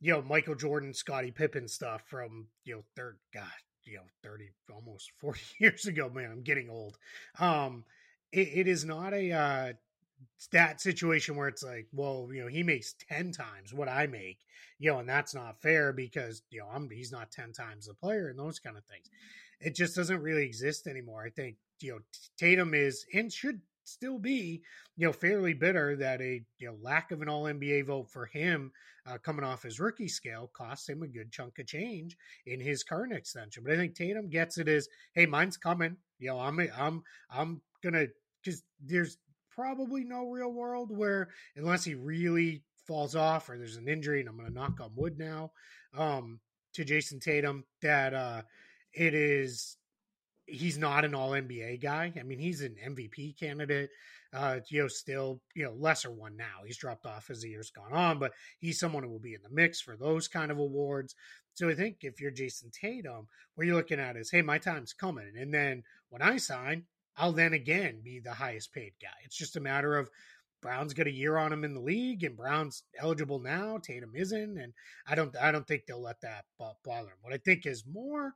you know Michael Jordan, Scottie Pippen stuff from you know third God you know 30 almost 40 years ago man i'm getting old. Um it, it is not a uh that situation where it's like well you know he makes 10 times what i make you know and that's not fair because you know i'm he's not 10 times the player and those kind of things. It just doesn't really exist anymore. I think you know tatum is and should still be, you know, fairly bitter that a you know lack of an All NBA vote for him uh, coming off his rookie scale costs him a good chunk of change in his current extension. But I think Tatum gets it as, hey, mine's coming. You know, I'm I'm I'm gonna because there's probably no real world where unless he really falls off or there's an injury, and I'm gonna knock on wood now. Um, to Jayson Tatum that uh, it is he's not an all NBA guy. I mean, he's an MVP candidate. Uh, you know, still, you know, lesser one now. He's dropped off as the years gone on, but he's someone who will be in the mix for those kind of awards. So I think if you're Jayson Tatum, what you're looking at is, hey, my time's coming. And then when I sign, I'll then again be the highest paid guy. It's just a matter of Brown's got a year on him in the league, and Brown's eligible now. Tatum isn't, and I don't. I don't think they'll let that bother him. What I think is more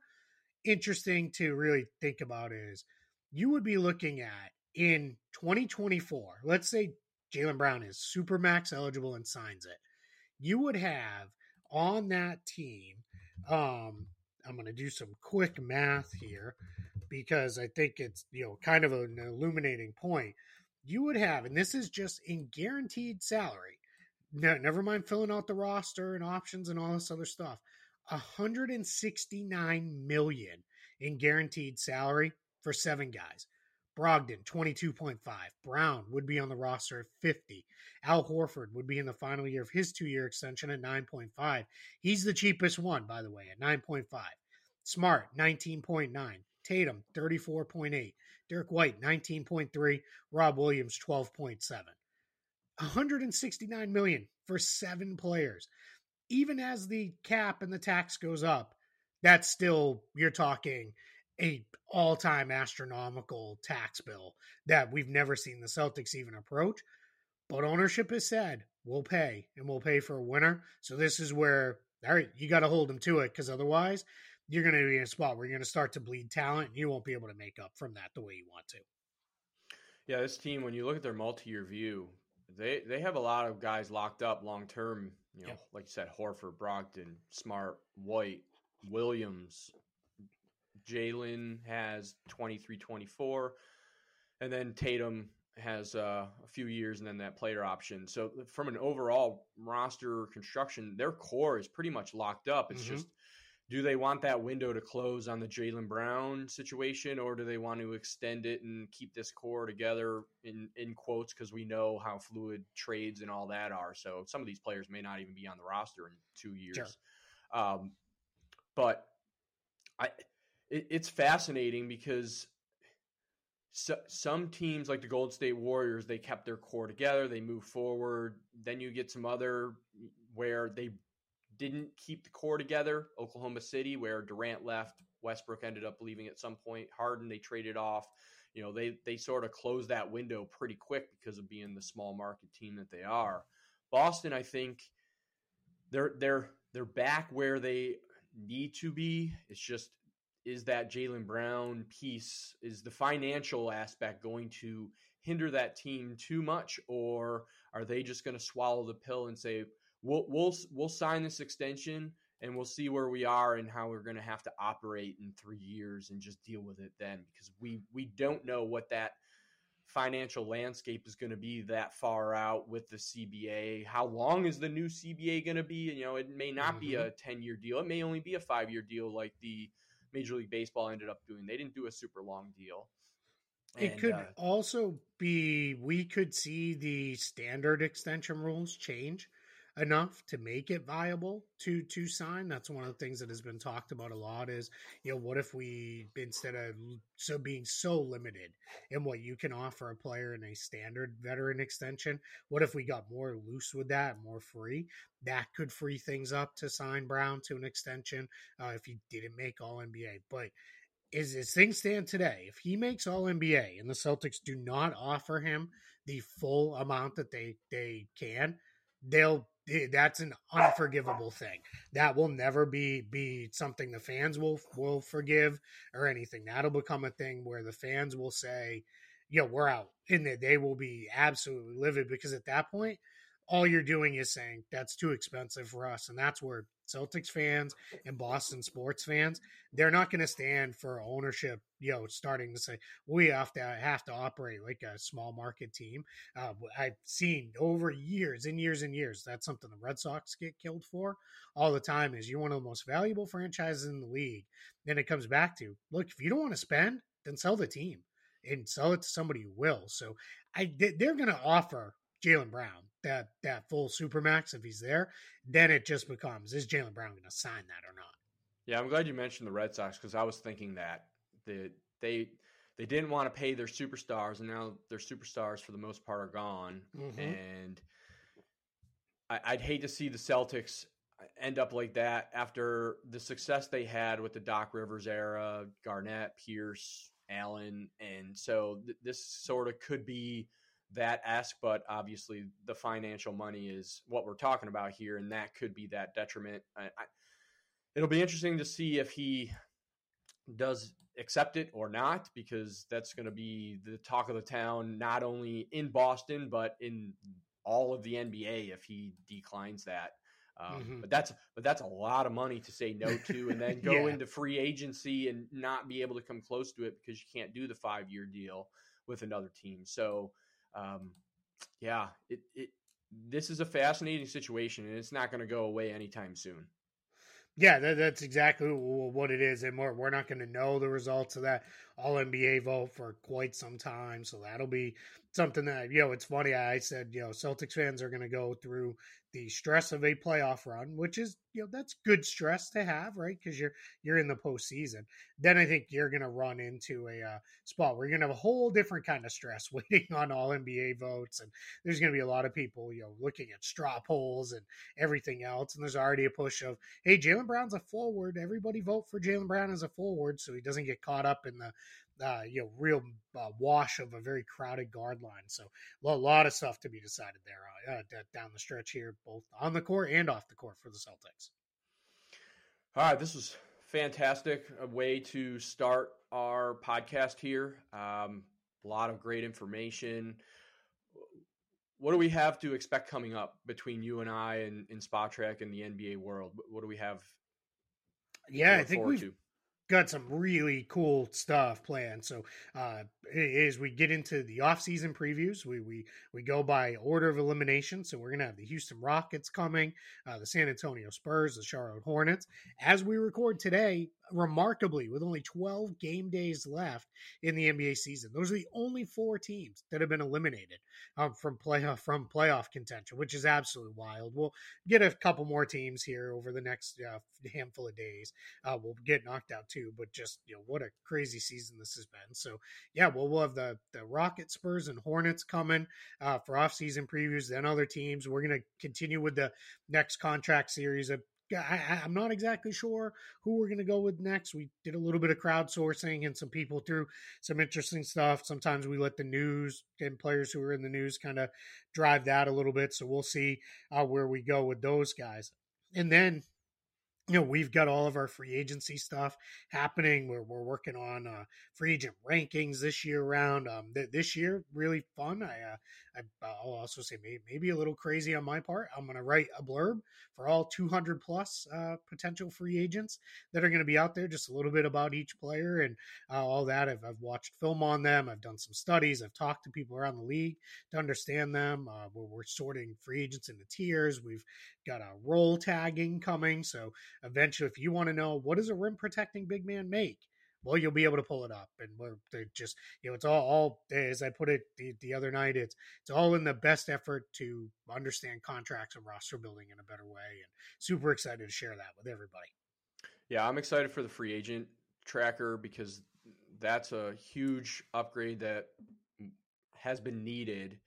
interesting to really think about is you would be looking at in 2024, let's say Jaylen Brown is super max eligible and signs it. You would have on that team, um, I'm going to do some quick math here because I think it's, you know, kind of an illuminating point. You would have, and this is just in guaranteed salary, no, never mind filling out the roster and options and all this other stuff. 169 million in guaranteed salary for seven guys. Brogdon, 22.5. Brown would be on the roster at 50. Al Horford would be in the final year of his two year extension at 9.5. He's the cheapest one, by the way, at 9.5. Smart, 19.9. Tatum, 34.8. Derrick White, 19.3. Rob Williams, 12.7. 169 million for seven players even as the cap and the tax goes up, that's still you're talking a all-time astronomical tax bill that we've never seen the Celtics even approach. But ownership has said we'll pay and we'll pay for a winner. So this is where all right, you got to hold them to it because otherwise you're going to be in a spot where you're going to start to bleed talent and you won't be able to make up from that the way you want to. Yeah, this team, when you look at their multi-year view, they they have a lot of guys locked up long term. You know, yep. like you said, Horford, Brogdon, Smart, White, Williams, Jaylen has 23, 24, and then Tatum has uh, a few years and then that player option. So from an overall roster construction, their core is pretty much locked up. It's mm-hmm. just do they want that window to close on the Jaylen Brown situation, or do they want to extend it and keep this core together in in quotes because we know how fluid trades and all that are. So some of these players may not even be on the roster in two years. Sure. Um, but I, it, it's fascinating because so, some teams like the Golden State Warriors, they kept their core together, they move forward. Then you get some other where they didn't keep the core together. Oklahoma City, where Durant left, Westbrook ended up leaving at some point. Harden, they traded off. You know, they they sort of closed that window pretty quick because of being the small market team that they are. Boston, I think they're they're they're back where they need to be. It's just is that Jaylen Brown piece is the financial aspect going to hinder that team too much, or are they just going to swallow the pill and say, we'll we'll we'll sign this extension and we'll see where we are and how we're going to have to operate in three years and just deal with it then because we we don't know what that financial landscape is going to be that far out with the CBA. How long is the new CBA going to be? You know, it may not mm-hmm. be a 10 year deal. It may only be a five year deal like the Major League Baseball ended up doing. They didn't do a super long deal. And, it could uh, also be we could see the standard extension rules change enough to make it viable to to sign. That's one of the things that has been talked about a lot. Is you know what if we instead of so being so limited in what you can offer a player in a standard veteran extension, what if we got more loose with that, more free? That could free things up to sign Brown to an extension uh, if he didn't make All NBA. But is as things stand today, if he makes All NBA and the Celtics do not offer him the full amount that they they can, they'll that's an unforgivable thing. That will never be be something the fans will will forgive or anything. That'll become a thing where the fans will say, "Yo, we're out," and they will be absolutely livid because at that point, all you're doing is saying that's too expensive for us, and that's where Celtics fans and Boston sports fans, they're not going to stand for ownership, you know, starting to say we have to have to operate like a small market team. Uh, I've seen over years and years and years that's something the Red Sox get killed for all the time. Is you're one of the most valuable franchises in the league. Then it comes back to look if you don't want to spend, then sell the team and sell it to somebody who will. So I they're going to offer Jaylen Brown that that full supermax if he's there, then it just becomes is Jaylen Brown going to sign that or not? Yeah, I'm glad you mentioned the Red Sox because I was thinking that the they they didn't want to pay their superstars, and now their superstars for the most part are gone. Mm-hmm. And I, would hate to see the Celtics end up like that after the success they had with the Doc Rivers era, Garnett, Pierce, Allen, and so th- this sort of could be that ask, but obviously the financial money is what we're talking about here, and that could be that detriment. I, I, it'll be interesting to see if he does accept it or not, because that's going to be the talk of the town, not only in Boston but in all of the NBA if he declines that. Um, mm-hmm. But that's but that's a lot of money to say no to, and then go yeah. into free agency and not be able to come close to it because you can't do the five year deal with another team. So um, yeah, it, it this is a fascinating situation, and it's not going to go away anytime soon. Yeah, that, that's exactly what it is, and we're we're not going to know the results of that All NBA vote for quite some time, so that'll be something that you know. It's funny. I said you know Celtics fans are going to go through the stress of a playoff run, which is you know that's good stress to have, right? Because you're you're in the postseason. Then I think you're going to run into a uh, spot where you're going to have a whole different kind of stress waiting on all NBA votes, and there's going to be a lot of people you know looking at straw polls and everything else. And there's already a push of hey, jaylen Brown's a forward. Everybody vote for jaylen Brown as a forward, so he doesn't get caught up in the uh, you know, real uh, wash of a very crowded guard line. So a lot of stuff to be decided there uh, down the stretch here, both on the court and off the court for the Celtics. All right, this was fantastic. A way to start our podcast here. Um, a lot of great information. What do we have to expect coming up between you and I and in Spotrac and the NBA world? What do we have? Yeah, I think we to? Got some really cool stuff planned. So uh, as we get into the off-season previews, we we we go by order of elimination. So we're gonna have the Houston Rockets coming, uh, the San Antonio Spurs, the Charlotte Hornets. As we record today, remarkably, with only 12 game days left in the NBA season, those are the only four teams that have been eliminated um, from playoff from playoff contention, which is absolutely wild. We'll get a couple more teams here over the next uh, handful of days. Uh, we'll get knocked out too, but just you know what a crazy season this has been. So yeah, well we'll have the the Rocket, Spurs, and Hornets coming uh, for off season previews. Then other teams. We're gonna continue with the next contract series of I, am not exactly sure who we're going to go with next. We did a little bit of crowdsourcing and some people threw some interesting stuff. Sometimes we let the news and players who are in the news kind of drive that a little bit. So we'll see uh, where we go with those guys. And then you know we've got all of our free agency stuff happening we're, we're working on uh, free agent rankings this year around um, th- this year really fun i uh, I, will also say maybe, maybe, a little crazy on my part. I'm going to write a blurb for all 200 plus uh, potential free agents that are going to be out there, just a little bit about each player and uh, all that. I've, I've, watched film on them. I've done some studies. I've talked to people around the league to understand them. Uh, we're, we're sorting free agents into tiers. We've got a role tagging coming. So eventually, if you want to know what does a rim protecting big man make, well, you'll be able to pull it up, and we're just you know it's all all as I put it the, the other night. It's it's all in the best effort to understand contracts and roster building in a better way, and super excited to share that with everybody. Yeah, I'm excited for the free agent tracker because that's a huge upgrade that has been needed.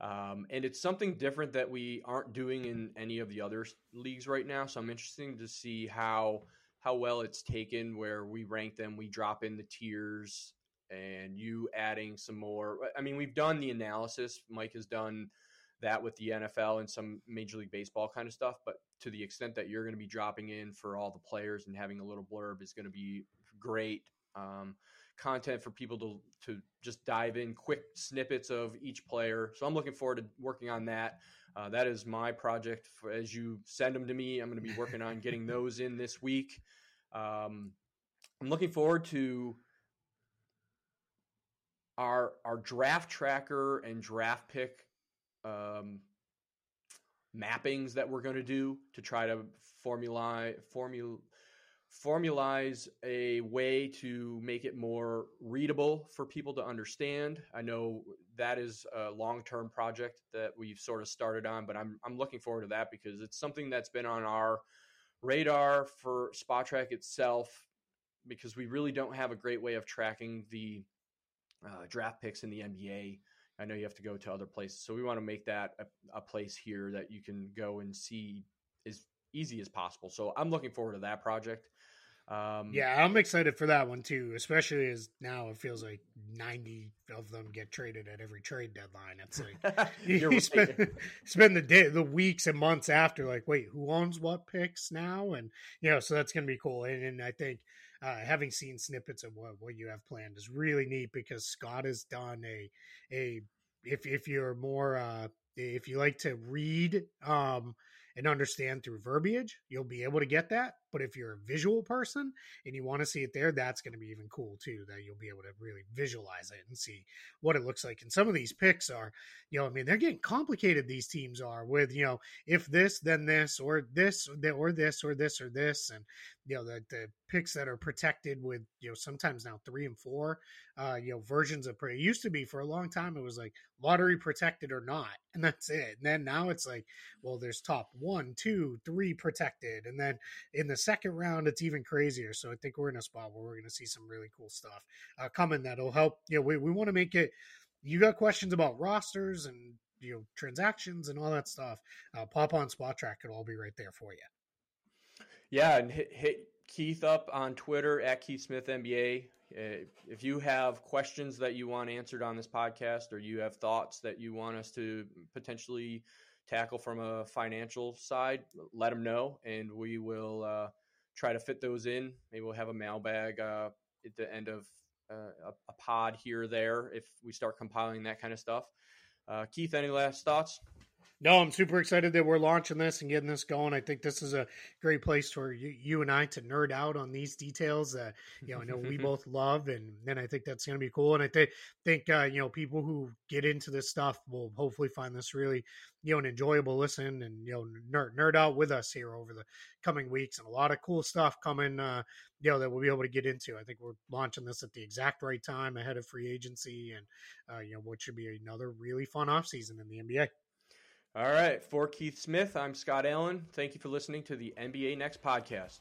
Um, and it's something different that we aren't doing in any of the other leagues right now. So I'm interested to see how how well it's taken where we rank them, we drop in the tiers and you adding some more. I mean, we've done the analysis. Mike has done that with the NFL and some Major League Baseball kind of stuff, but to the extent that you're going to be dropping in for all the players and having a little blurb is going to be great um, content for people to to just dive in quick snippets of each player. So I'm looking forward to working on that. Uh, that is my project. For, as you send them to me, I'm going to be working on getting those in this week. Um, I'm looking forward to our our draft tracker and draft pick um, mappings that we're going to do to try to formulate formula formalize a way to make it more readable for people to understand. I know that is a long-term project that we've sort of started on, but I'm I'm looking forward to that because it's something that's been on our radar for Spotrac itself because we really don't have a great way of tracking the uh, draft picks in the NBA. I know you have to go to other places, so we want to make that a, a place here that you can go and see as easy as possible. So I'm looking forward to that project. Um, yeah, I'm excited for that one too, especially as now it feels like 90 of them get traded at every trade deadline. It's like you right. spend, spend the day, the weeks and months after, like, wait, who owns what picks now? And you know, so that's gonna be cool. And, and I think uh, having seen snippets of what what you have planned is really neat because Scott has done a a if if you're more uh, if you like to read um and understand through verbiage, you'll be able to get that. But if you're a visual person and you want to see it there, that's going to be even cool too. That you'll be able to really visualize it and see what it looks like. And some of these picks are, you know, I mean, they're getting complicated. These teams are with, you know, if this, then this, or this, or this, or this, or this, and you know, the the picks that are protected with, you know, sometimes now three and four, uh, you know, versions of. It used to be for a long time. It was like lottery protected or not, and that's it. And then now it's like, well, there's top one, two, three protected, and then in the second round, it's even crazier. So I think we're in a spot where we're going to see some really cool stuff uh, coming that'll help. You know, we, we want to make it. You got questions about rosters and you know transactions and all that stuff. Uh, pop on Spotrac; it'll all be right there for you. Yeah, and hit, hit Keith up on Twitter at Keith Smith NBA. Uh, if you have questions that you want answered on this podcast, or you have thoughts that you want us to potentially tackle from a financial side, let them know, and we will uh, try to fit those in. Maybe we'll have a mailbag uh, at the end of uh, a, a, pod here or there if we start compiling that kind of stuff. Uh, Keith, any last thoughts? No, I'm super excited that we're launching this and getting this going. I think this is a great place for you, you and I to nerd out on these details that you know I know we both love, and then I think that's going to be cool. And I th- think uh, you know people who get into this stuff will hopefully find this really you know an enjoyable listen and you know nerd nerd out with us here over the coming weeks, and a lot of cool stuff coming. Uh, you know that we'll be able to get into. I think we're launching this at the exact right time ahead of free agency, and uh, you know what should be another really fun off season in the NBA. All right. For Keith Smith, I'm Scott Allen. Thank you for listening to the NBA Next podcast.